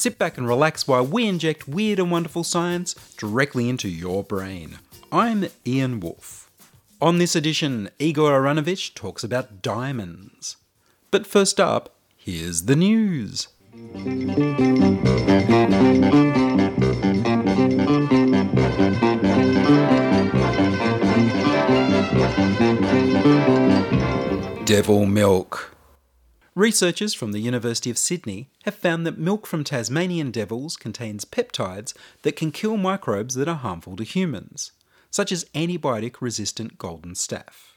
Sit back and relax while we inject weird and wonderful science directly into your brain. I'm Ian Woolf. On this edition, Igor Aharonovich talks about diamonds. But first up, here's the news. Devil milk. Researchers from the University of Sydney have found that milk from Tasmanian devils contains peptides that can kill microbes that are harmful to humans, such as antibiotic resistant golden staph.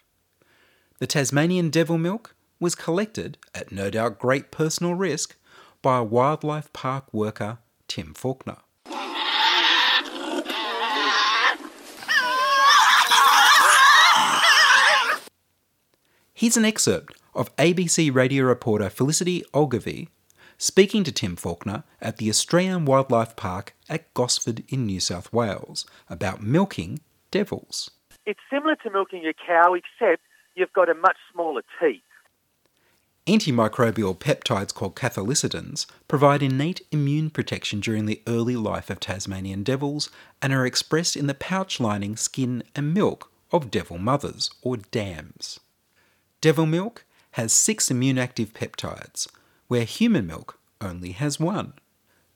The Tasmanian devil milk was collected, at no doubt great personal risk, by a wildlife park worker, Tim Faulkner. Here's an excerpt of ABC radio reporter Felicity Ogilvie speaking to Tim Faulkner at the Australian Wildlife Park at Gosford in New South Wales about milking devils. It's similar to milking a cow, except you've got a much smaller teat. Antimicrobial peptides called cathelicidins provide innate immune protection during the early life of Tasmanian devils and are expressed in the pouch lining, skin, and milk of devil mothers or dams. Devil milk has six immune active peptides, where human milk only has one.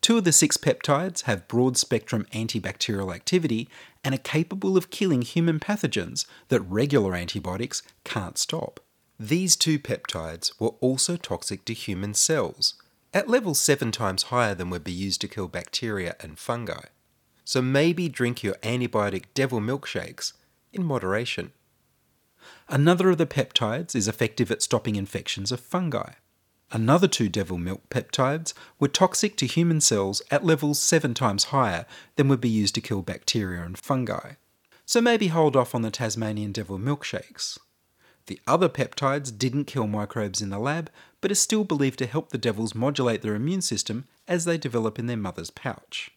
Two of the six peptides have broad spectrum antibacterial activity and are capable of killing human pathogens that regular antibiotics can't stop. These two peptides were also toxic to human cells, at levels seven times higher than would be used to kill bacteria and fungi. So maybe drink your antibiotic devil milkshakes in moderation. Another of the peptides is effective at stopping infections of fungi. Another two devil milk peptides were toxic to human cells at levels seven times higher than would be used to kill bacteria and fungi. So maybe hold off on the Tasmanian devil milkshakes. The other peptides didn't kill microbes in the lab, but are still believed to help the devils modulate their immune system as they develop in their mother's pouch.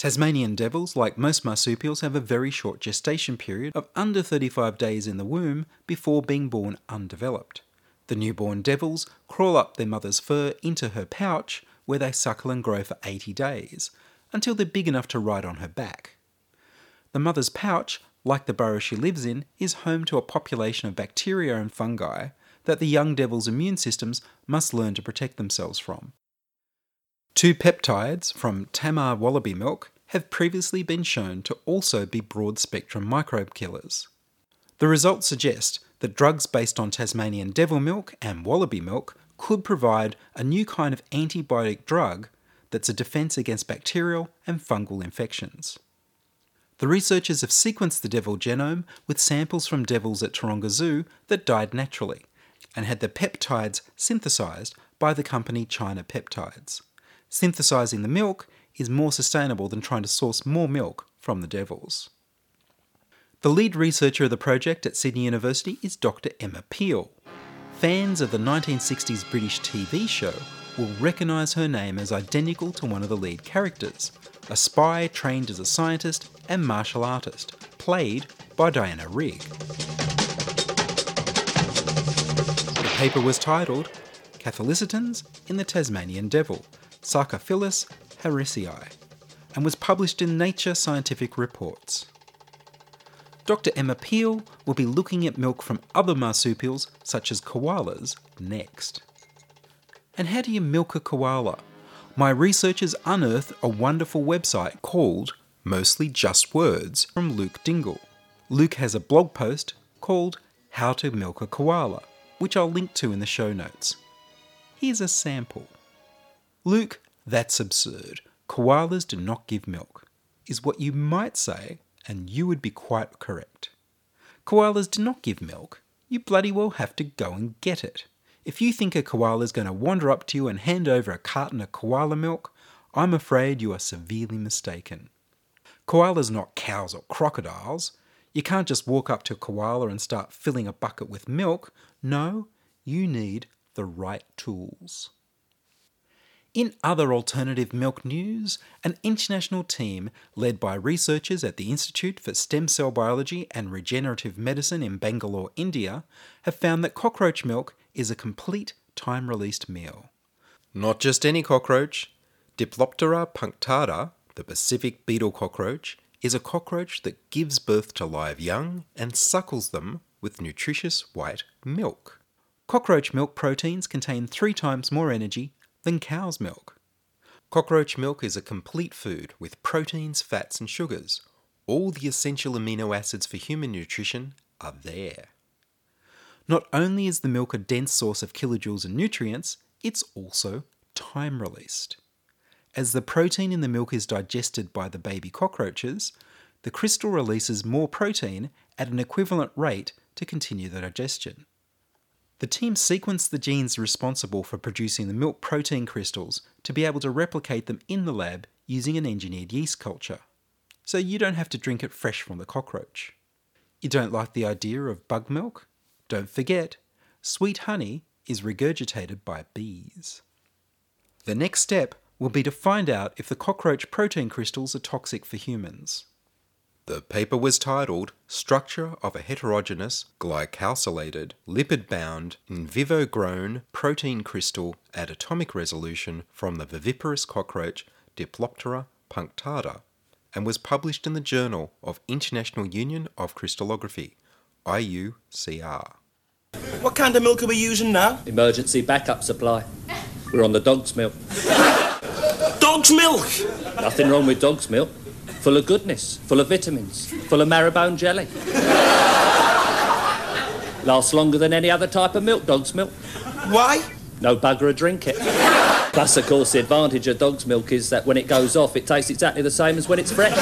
Tasmanian devils, like most marsupials, have a very short gestation period of under 35 days in the womb before being born undeveloped. The newborn devils crawl up their mother's fur into her pouch, where they suckle and grow for 80 days, until they're big enough to ride on her back. The mother's pouch, like the burrow she lives in, is home to a population of bacteria and fungi that the young devil's immune systems must learn to protect themselves from. Two peptides from Tamar wallaby milk have previously been shown to also be broad spectrum microbe killers. The results suggest that drugs based on Tasmanian devil milk and wallaby milk could provide a new kind of antibiotic drug that's a defense against bacterial and fungal infections. The researchers have sequenced the devil genome with samples from devils at Taronga Zoo that died naturally and had the peptides synthesized by the company China Peptides. Synthesizing the milk is more sustainable than trying to source more milk from the devils. The lead researcher of the project at Sydney University is Dr. Emma Peel. Fans of the 1960s British TV show will recognise her name as identical to one of the lead characters, a spy trained as a scientist and martial artist, played by Diana Rigg. The paper was titled Cathelicidins in the Tasmanian Devil, Sarcophilus harrisii, and was published in Nature Scientific Reports. Dr. Emma Peel will be looking at milk from other marsupials, such as koalas, next. And how do you milk a koala? My researchers unearthed a wonderful website called Mostly Just Words from Luke Dingle. Luke has a blog post called How to Milk a Koala, which I'll link to in the show notes. Here's a sample. Luke, that's absurd. Koalas do not give milk, is what you might say, and you would be quite correct. Koalas do not give milk. You bloody well have to go and get it. If you think a koala is going to wander up to you and hand over a carton of koala milk, I'm afraid you are severely mistaken. Koalas are not cows or crocodiles. You can't just walk up to a koala and start filling a bucket with milk. No, you need the right tools. In other alternative milk news, an international team led by researchers at the Institute for Stem Cell Biology and Regenerative Medicine in Bangalore, India, have found that cockroach milk is a complete time released meal. Not just any cockroach, Diploptera punctata, the Pacific beetle cockroach, is a cockroach that gives birth to live young and suckles them with nutritious white milk. Cockroach milk proteins contain three times more energy than cow's milk. Cockroach milk is a complete food with proteins, fats, and sugars. All the essential amino acids for human nutrition are there. Not only is the milk a dense source of kilojoules and nutrients, it's also time released. As the protein in the milk is digested by the baby cockroaches, the crystal releases more protein at an equivalent rate to continue the digestion. The team sequenced the genes responsible for producing the milk protein crystals to be able to replicate them in the lab using an engineered yeast culture. So you don't have to drink it fresh from the cockroach. You don't like the idea of bug milk? Don't forget, sweet honey is regurgitated by bees. The next step will be to find out if the cockroach protein crystals are toxic for humans. The paper was titled Structure of a Heterogeneous Glycosylated Lipid Bound In Vivo Grown Protein Crystal at Atomic Resolution from the Viviparous Cockroach Diploptera punctata and was published in the Journal of International Union of Crystallography, IUCR. What kind of milk are we using now? Emergency backup supply. We're on the dog's milk. Dog's milk! Nothing wrong with dog's milk. Full of goodness, full of vitamins, full of marrowbone jelly. Lasts longer than any other type of milk, dog's milk. Why? No bugger to drink it. Plus, of course, the advantage of dog's milk is that when it goes off, it tastes exactly the same as when it's fresh.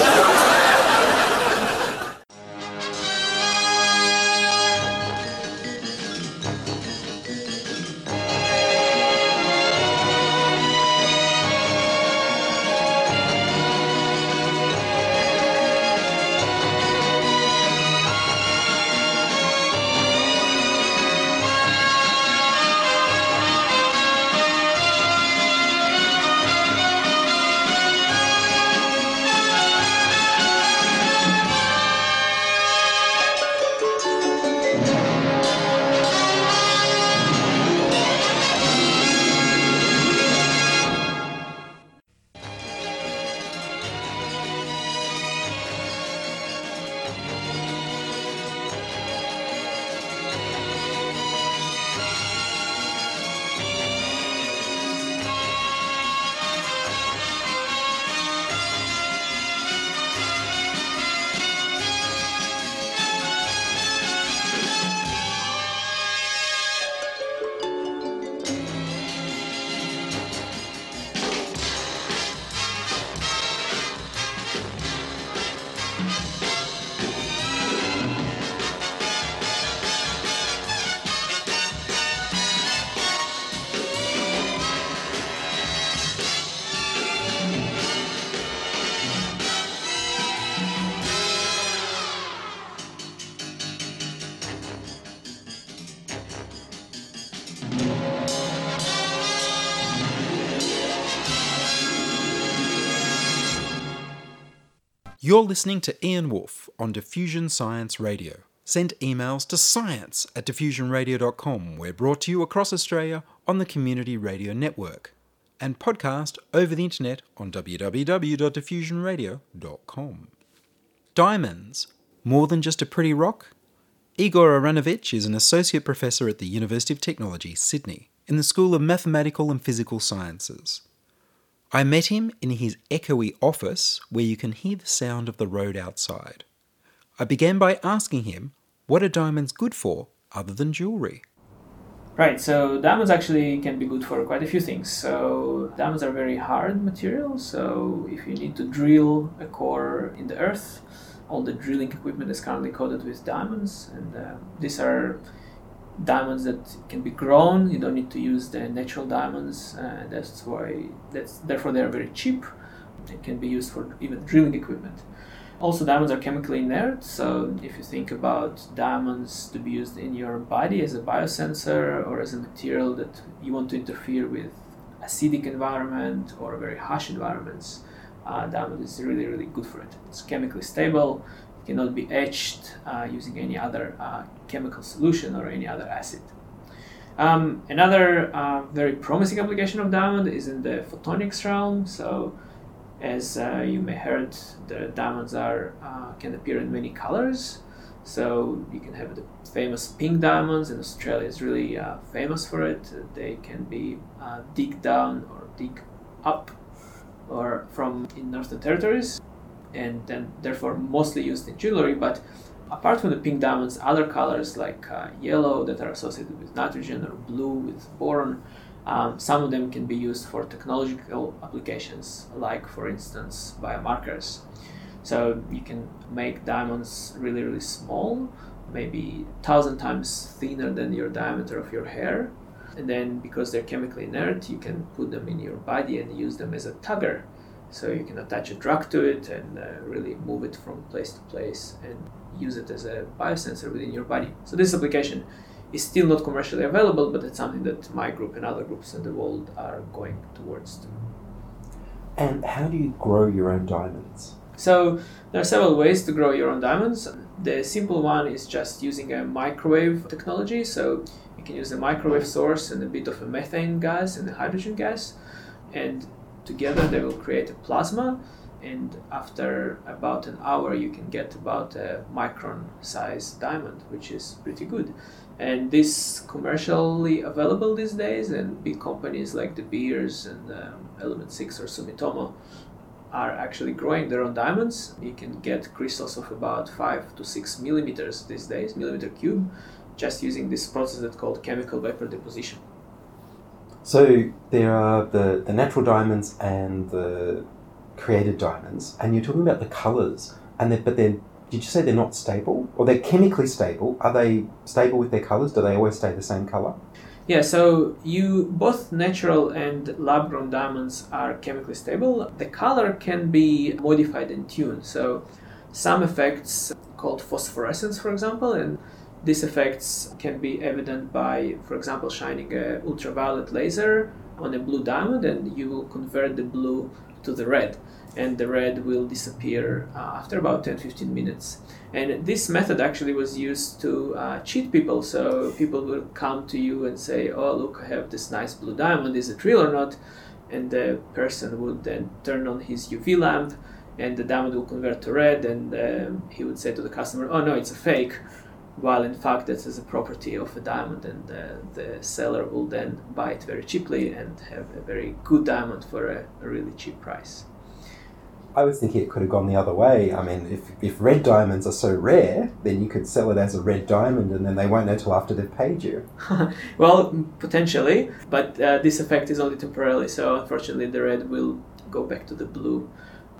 You're listening to Ian Woolf on Diffusion Science Radio. Send emails to science at diffusionradio.com. We're brought to you across Australia on the Community Radio Network and podcast over the internet on www.diffusionradio.com. Diamonds, more than just a pretty rock? Igor Aharonovich is an associate professor at the University of Technology, Sydney, in the School of Mathematical and Physical Sciences. I met him in his echoey office where you can hear the sound of the road outside. I began by asking him what are diamonds good for other than jewelry? Right, so diamonds actually can be good for quite a few things. So, diamonds are very hard material, so if you need to drill a core in the earth, all the drilling equipment is currently coated with diamonds, and uh, these are diamonds that can be grown. You don't need to use the natural diamonds. Uh, that's why that's therefore they are very cheap. They can be used for even drilling equipment. Also, diamonds are chemically inert, so if you think about diamonds to be used in your body as a biosensor or as a material that you want to interfere with acidic environment or very harsh environments, uh, diamond is really, really good for it. It's chemically stable, cannot be etched uh, using any other uh, chemical solution or any other acid. Um, another uh, very promising application of diamond is in the photonics realm. So, as uh, you may heard, the diamonds are uh, can appear in many colors. So you can have the famous pink diamonds, and Australia is really uh, famous for it. They can be dig down or dig up, or from in northern territories, and then therefore mostly used in jewelry. But apart from the pink diamonds, other colors like uh, yellow that are associated with nitrogen or blue with boron um, some of them can be used for technological applications, like, for instance, biomarkers. So you can make diamonds really, really small, maybe thousand times thinner than your diameter of your hair. And then, because they're chemically inert, you can put them in your body and use them as a tugger. So you can attach a drug to it and uh, really move it from place to place and use it as a biosensor within your body. So this application is still not commercially available, but it's something that my group and other groups in the world are going towards. And how do you grow your own diamonds? So there are several ways to grow your own diamonds. The simple one is just using a microwave technology. So you can use a microwave source and a bit of a methane gas and a hydrogen gas, and together they will create a plasma. And after about an hour, you can get about a micron size diamond, which is pretty good and this commercially available these days and big companies like De Beers and um, element 6 or sumitomo are actually growing their own diamonds you can get crystals of about 5 to 6 millimeters these days millimeter cube just using this process that's called chemical vapor deposition so there are the, the natural diamonds and the created diamonds and you're talking about the colors and but then did you say they're not stable or they're chemically stable? Are they stable with their colors? Do they always stay the same color? Yeah, so you both natural and lab grown diamonds are chemically stable. The color can be modified and tuned. So some effects called phosphorescence, for example, and these effects can be evident by, for example, shining a ultraviolet laser on a blue diamond, and you will convert the blue to the red. And the red will disappear uh, after about 10-15 minutes. And this method actually was used to uh, cheat people. So people will come to you and say oh look i have this nice blue diamond. Is it real or not? And the person would then turn on his uv lamp and the diamond will convert to red. And um, he would say to the customer oh no it's a fake while in fact this is a property of a diamond and uh, the seller will then buy it very cheaply and have a very good diamond for a, a really cheap price I was thinking it could have gone the other way. I mean, if, if red diamonds are so rare, then you could sell it as a red diamond and then they won't know till after they've paid you. well, potentially, but uh, this effect is only temporarily, so unfortunately the red will go back to the blue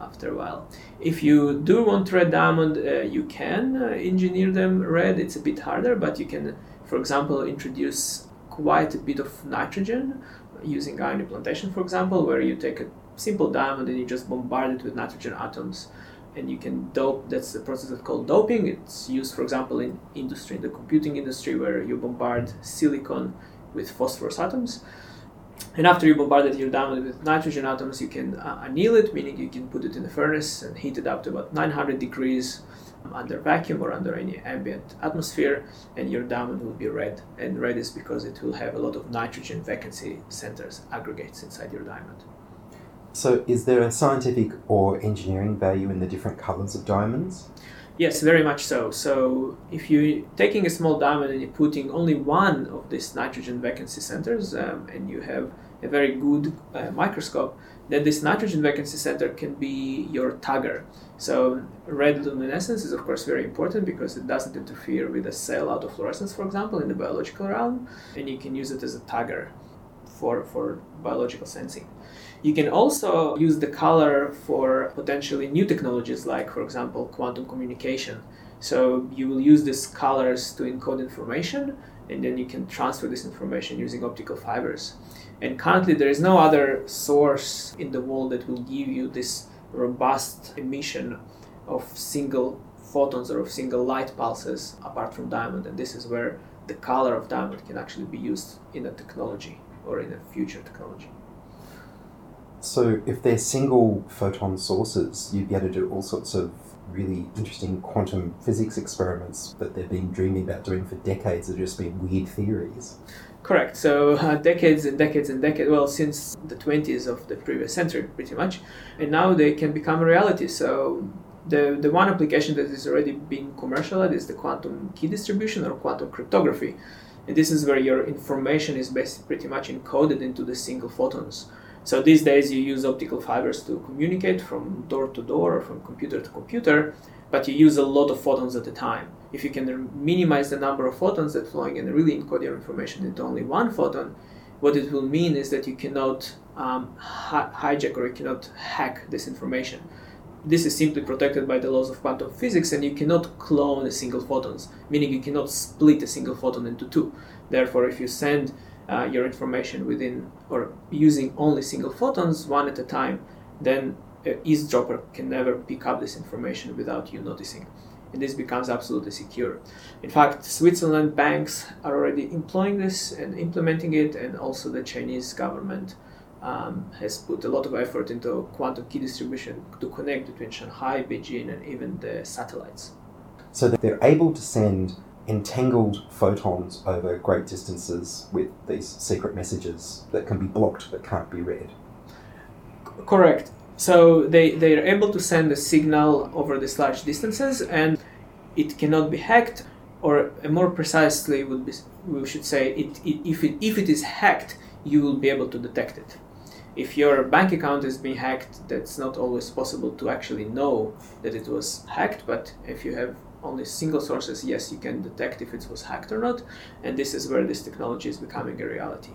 after a while. If you do want red diamond, uh, you can uh, engineer them red. It's a bit harder, but you can, for example, introduce quite a bit of nitrogen using ion implantation, for example, where you take a simple diamond and you just bombard it with nitrogen atoms and you can dope that's the process that's called doping it's used for example in industry in the computing industry where you bombard silicon with phosphorus atoms and after you bombarded your diamond with nitrogen atoms. You can uh, anneal it meaning you can put it in a furnace and heat it up to about 900 degrees um, under vacuum or under any ambient atmosphere and your diamond will be red. And red is because it will have a lot of nitrogen vacancy centers aggregates inside your diamond. So, is there a scientific or engineering value in the different colors of diamonds? Yes, very much so. So, if you're taking a small diamond and you're putting only one of these nitrogen vacancy centers, um, and you have a very good uh, microscope, then this nitrogen vacancy center can be your tugger. So, red luminescence is, of course, very important because it doesn't interfere with the cell autofluorescence, for example, in the biological realm, and you can use it as a tugger for, for biological sensing. You can also use the color for potentially new technologies, like, for example, quantum communication. So you will use these colors to encode information, and then you can transfer this information using optical fibers. And currently, there is no other source in the world that will give you this robust emission of single photons or of single light pulses apart from diamond. And this is where the color of diamond can actually be used in a technology or in a future technology. So, if they're single photon sources, you'd be able to do all sorts of really interesting quantum physics experiments that they've been dreaming about doing for decades. Have just been weird theories. Correct. So uh, decades and decades and decades, well, since the 20s of the previous century, pretty much, and now they can become a reality. So the, the one application that is already being commercialized is the quantum key distribution or quantum cryptography. And this is where your information is basically pretty much encoded into the single photons. So these days you use optical fibers to communicate from door to door or from computer to computer, but you use a lot of photons at a time. If you can minimize the number of photons that flowing and really encode your information into only one photon, what it will mean is that you cannot um, hi- hijack or you cannot hack this information. This is simply protected by the laws of quantum physics, and you cannot clone a single photons, meaning you cannot split a single photon into two. Therefore, if you send uh, your information within or using only single photons one at a time, then an eavesdropper can never pick up this information without you noticing. And this becomes absolutely secure. In fact, Switzerland banks are already employing this and implementing it, and also the Chinese government um, has put a lot of effort into quantum key distribution to connect between Shanghai, Beijing, and even the satellites. So that they're able to send entangled photons over great distances with these secret messages that can be blocked but can't be read. Correct. So they, they are able to send a signal over these large distances and it cannot be hacked or uh, more precisely would be we should say it, it, if, it, if it is hacked you will be able to detect it if your bank account is being hacked that's not always possible to actually know that it was hacked but if you have only single sources yes you can detect if it was hacked or not and this is where this technology is becoming a reality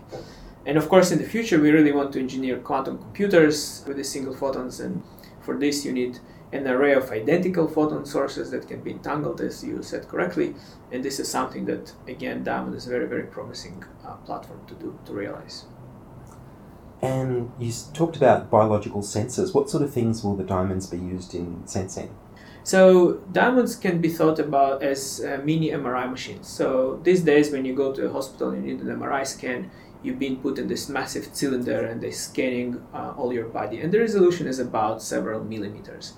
and of course, in the future, we really want to engineer quantum computers with the single photons, and for this, you need an array of identical photon sources that can be entangled, as you said correctly. And this is something that, again, Diamond is a very, very promising uh, platform to do to realize. And you talked about biological sensors. What sort of things will the diamonds be used in sensing? So diamonds can be thought about as uh, mini MRI machines. So these days, when you go to a hospital and you need an MRI scan, you've been put in this massive cylinder and they're scanning uh, all your body, and the resolution is about several millimeters.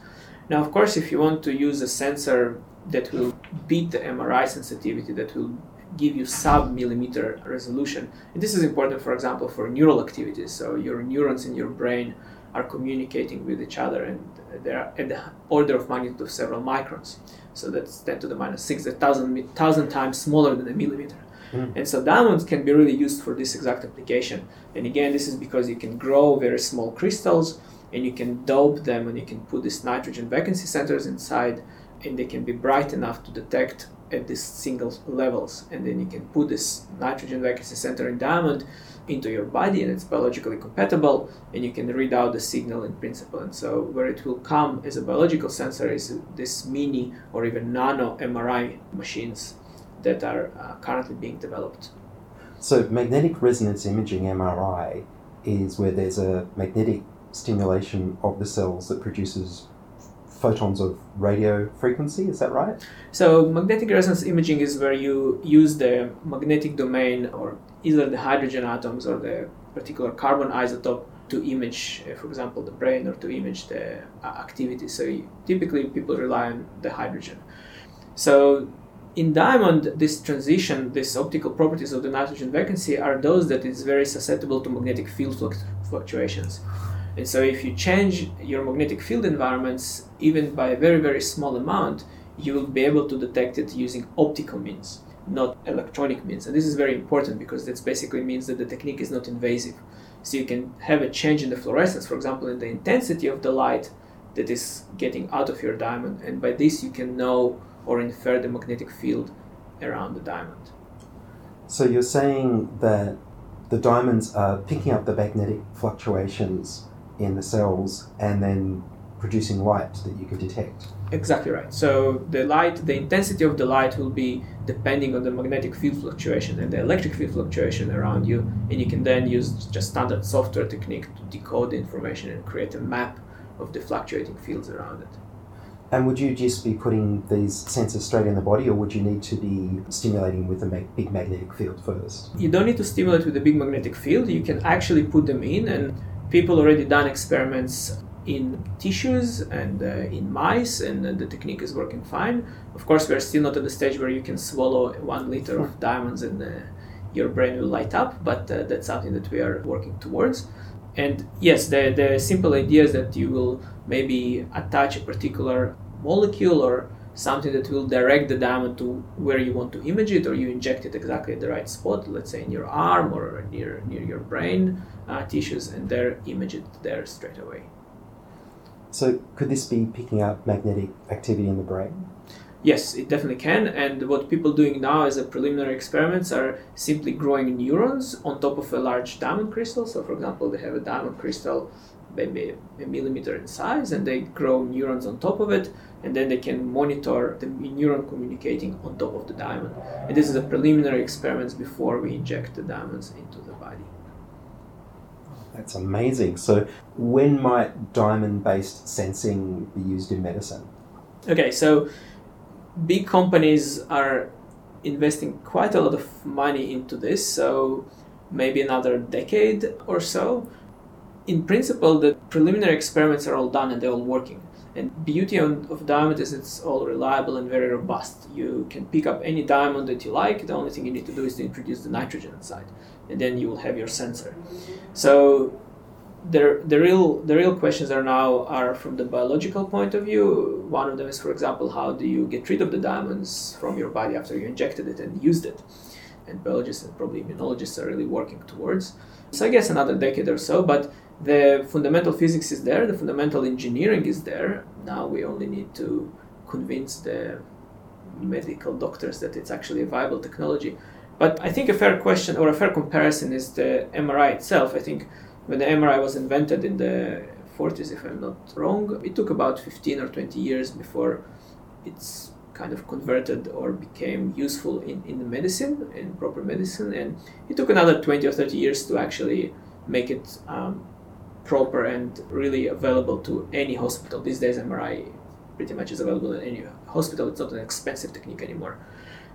Now, of course, if you want to use a sensor that will beat the MRI sensitivity, that will give you sub millimeter resolution, and this is important, for example, for neural activities. So your neurons in your brain are communicating with each other, and they're at the order of magnitude of several microns. So that's 10 to the minus 6, a thousand, thousand times smaller than a millimeter. Hmm. And so diamonds can be really used for this exact application. And again, this is because you can grow very small crystals and you can dope them and you can put these nitrogen vacancy centers inside and they can be bright enough to detect at these single levels. And then you can put this nitrogen vacancy center in diamond into your body and it's biologically compatible and you can read out the signal in principle. And so where it will come as a biological sensor is this mini or even nano MRI machines that are uh, currently being developed. So, magnetic resonance imaging MRI is where there's a magnetic stimulation of the cells that produces photons of radio frequency. Is that right? So, magnetic resonance imaging is where you use the magnetic domain or either the hydrogen atoms or the particular carbon isotope to image, uh, for example, the brain or to image the uh, activity. So, you, typically people rely on the hydrogen. So, in diamond, this transition, these optical properties of the nitrogen vacancy are those that is very susceptible to magnetic field fluctuations. And so, if you change your magnetic field environments, even by a very, very small amount, you will be able to detect it using optical means, not electronic means. And this is very important because that basically means that the technique is not invasive. So, you can have a change in the fluorescence, for example, in the intensity of the light that is getting out of your diamond. And by this, you can know or infer the magnetic field around the diamond. So, you're saying that the diamonds are picking up the magnetic fluctuations in the cells and then producing light that you can detect. Exactly right. So the light, the intensity of the light will be depending on the magnetic field fluctuation and the electric field fluctuation around you, and you can then use just standard software technique to decode the information and create a map of the fluctuating fields around it. And would you just be putting these sensors straight in the body, or would you need to be stimulating with a mag- big magnetic field first? You don't need to stimulate with a big magnetic field. You can actually put them in, and people already done experiments in tissues and uh, in mice, and uh, the technique is working fine. Of course, we're still not at the stage where you can swallow one liter of diamonds and uh, your brain will light up, but uh, that's something that we are working towards. And yes, the, the simple idea is that you will maybe attach a particular molecule or something that will direct the diamond to where you want to image it, or you inject it exactly at the right spot, let's say in your arm or near near your brain uh, tissues, and there image it there straight away. So, could this be picking up magnetic activity in the brain? Yes, it definitely can. And what people doing now as a preliminary experiments are simply growing neurons on top of a large diamond crystal. So, for example, they have a diamond crystal maybe a millimeter in size, and they grow neurons on top of it, and then they can monitor the neuron communicating on top of the diamond. And this is a preliminary experiments before we inject the diamonds into the body. That's amazing. So, when might diamond based sensing be used in medicine? Okay, so big companies are investing quite a lot of money into this, so maybe another decade or so. In principle, the preliminary experiments are all done and they're all working. And beauty of, diamond is it's all reliable and very robust. You can pick up any diamond that you like. The only thing you need to do is to introduce the nitrogen inside, and then you will have your sensor. So the, the real the real questions are now are from the biological point of view. One of them is, for example, how do you get rid of the diamonds from your body after you injected it and used it? And biologists and probably immunologists are really working towards. So I guess another decade or so, but the fundamental physics is there, the fundamental engineering is there. Now we only need to convince the medical doctors that it's actually a viable technology. But I think a fair question or a fair comparison is the MRI itself. I think when the MRI was invented in the 40s, if I'm not wrong, it took about 15 or 20 years before it's kind of converted or became useful in, in medicine, in proper medicine. And it took another 20 or 30 years to actually make it um, proper and really available to any hospital. These days, MRI pretty much is available in any hospital. It's not an expensive technique anymore.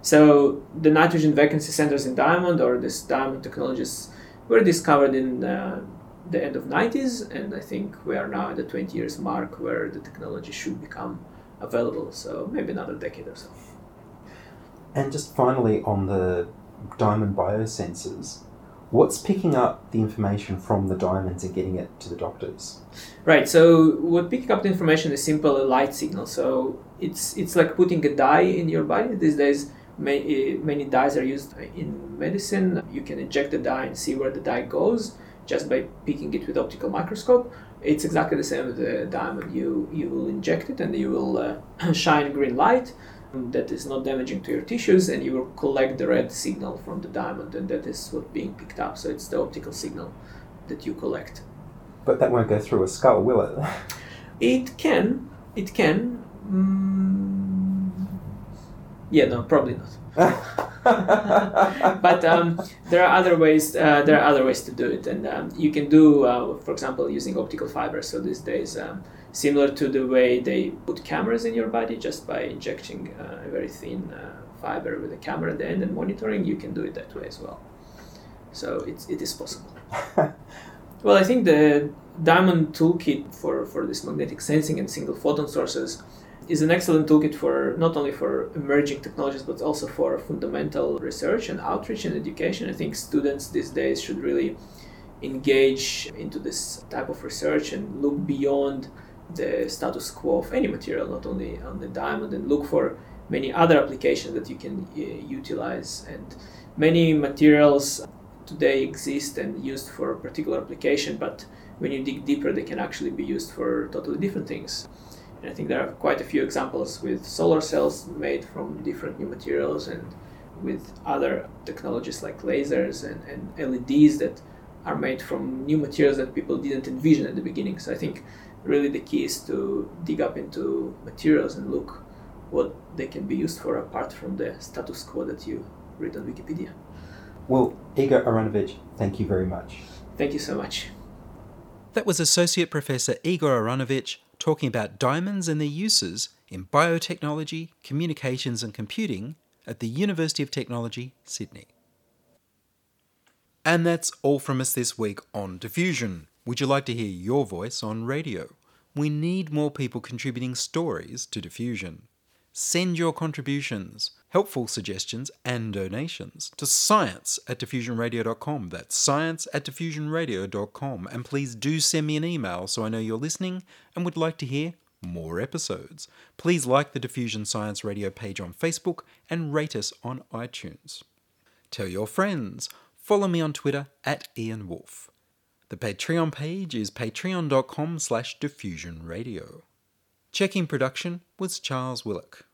So the nitrogen vacancy centers in diamond or this diamond technologies were discovered in uh, the end of 90s, and I think we are now at the 20 years mark where the technology should become available. So maybe another decade or so. And just finally on the diamond biosensors, what's picking up the information from the diamonds and getting it to the doctors? Right. So what picking up the information is simple a light signal. So it's it's like putting a dye in your body. These days, many, eh, many dyes are used in medicine. You can inject the dye and see where the dye goes just by picking it with optical microscope. It's exactly the same with the diamond. You you will inject it and you will uh, shine green light that is not damaging to your tissues and you will collect the red signal from the diamond and that is what being picked up so it's the optical signal that you collect but that won't go through a skull will it it can it can mm, yeah no probably not but um, there are other ways uh, there are other ways to do it. And um, you can do uh, for example using optical fibers so these days um, similar to the way they put cameras in your body just by injecting uh, a very thin uh, fiber with a camera at the end and monitoring you can do it that way as well. So it's, it is possible. Well i think the diamond toolkit for, for this magnetic sensing and single photon sources is an excellent toolkit for not only for emerging technologies but also for fundamental research and outreach and education i think students these days should really engage into this type of research and look beyond the status quo of any material, not only on the diamond, and look for many other applications that you can uh, utilize. And many materials today exist and used for a particular application, but when you dig deeper, they can actually be used for totally different things. And I think there are quite a few examples with solar cells made from different new materials and with other technologies like lasers and, and LEDs that are made from new materials that people didn't envision at the beginning. So I think really the key is to dig up into materials and look what they can be used for apart from the status quo that you read on Wikipedia. Well, Igor Aharonovich, thank you very much. Thank you so much. That was Associate Professor Igor Aharonovich talking about diamonds and their uses in biotechnology, communications, and computing at the University of Technology, Sydney. And that's all from us this week on Diffusion. Would you like to hear your voice on radio? We need more people contributing stories to Diffusion. Send your contributions, helpful suggestions, and donations to science at diffusionradio.com. That's science at diffusionradio.com. And please do send me an email so I know you're listening and would like to hear more episodes. Please like the Diffusion Science Radio page on Facebook and rate us on iTunes. Tell your friends. Follow me on Twitter at Ian Woolf. The Patreon page is patreon.com slash diffusionradio. Checking production was Charles Willock.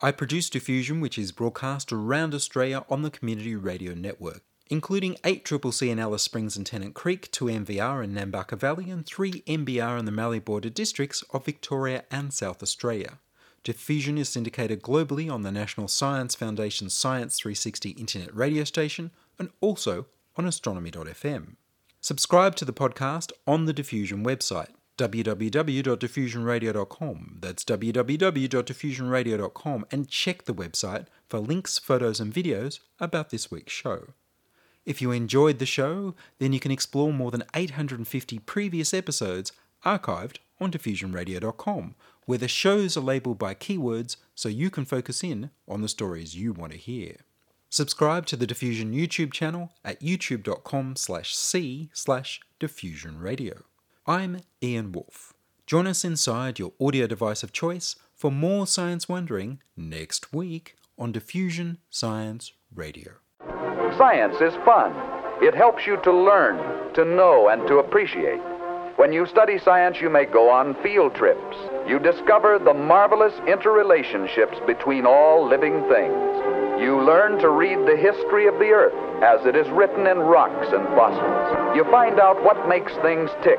I produce Diffusion, which is broadcast around Australia on the Community Radio Network, including 8 CCC in Alice Springs and Tennant Creek, 2 NVR in Nambucca Valley, and 3 MBR in the Mallee Border districts of Victoria and South Australia. Diffusion is syndicated globally on the National Science Foundation Science 360 internet radio station and also on astronomy.fm. Subscribe to the podcast on the Diffusion website www.diffusionradio.com. That's www.diffusionradio.com and check the website for links, photos, and videos about this week's show. If you enjoyed the show, then you can explore more than 850 previous episodes archived on diffusionradio.com, where the shows are labeled by keywords so you can focus in on the stories you want to hear. Subscribe to the Diffusion YouTube channel at youtube.com slash c slash diffusionradio. I'm Ian Woolf. Join us inside your audio device of choice for more science wondering next week on Diffusion Science Radio. Science is fun. It helps you to learn, to know, and to appreciate. When you study science, you may go on field trips. You discover the marvelous interrelationships between all living things. You learn to read the history of the earth as it is written in rocks and fossils. You find out what makes things tick,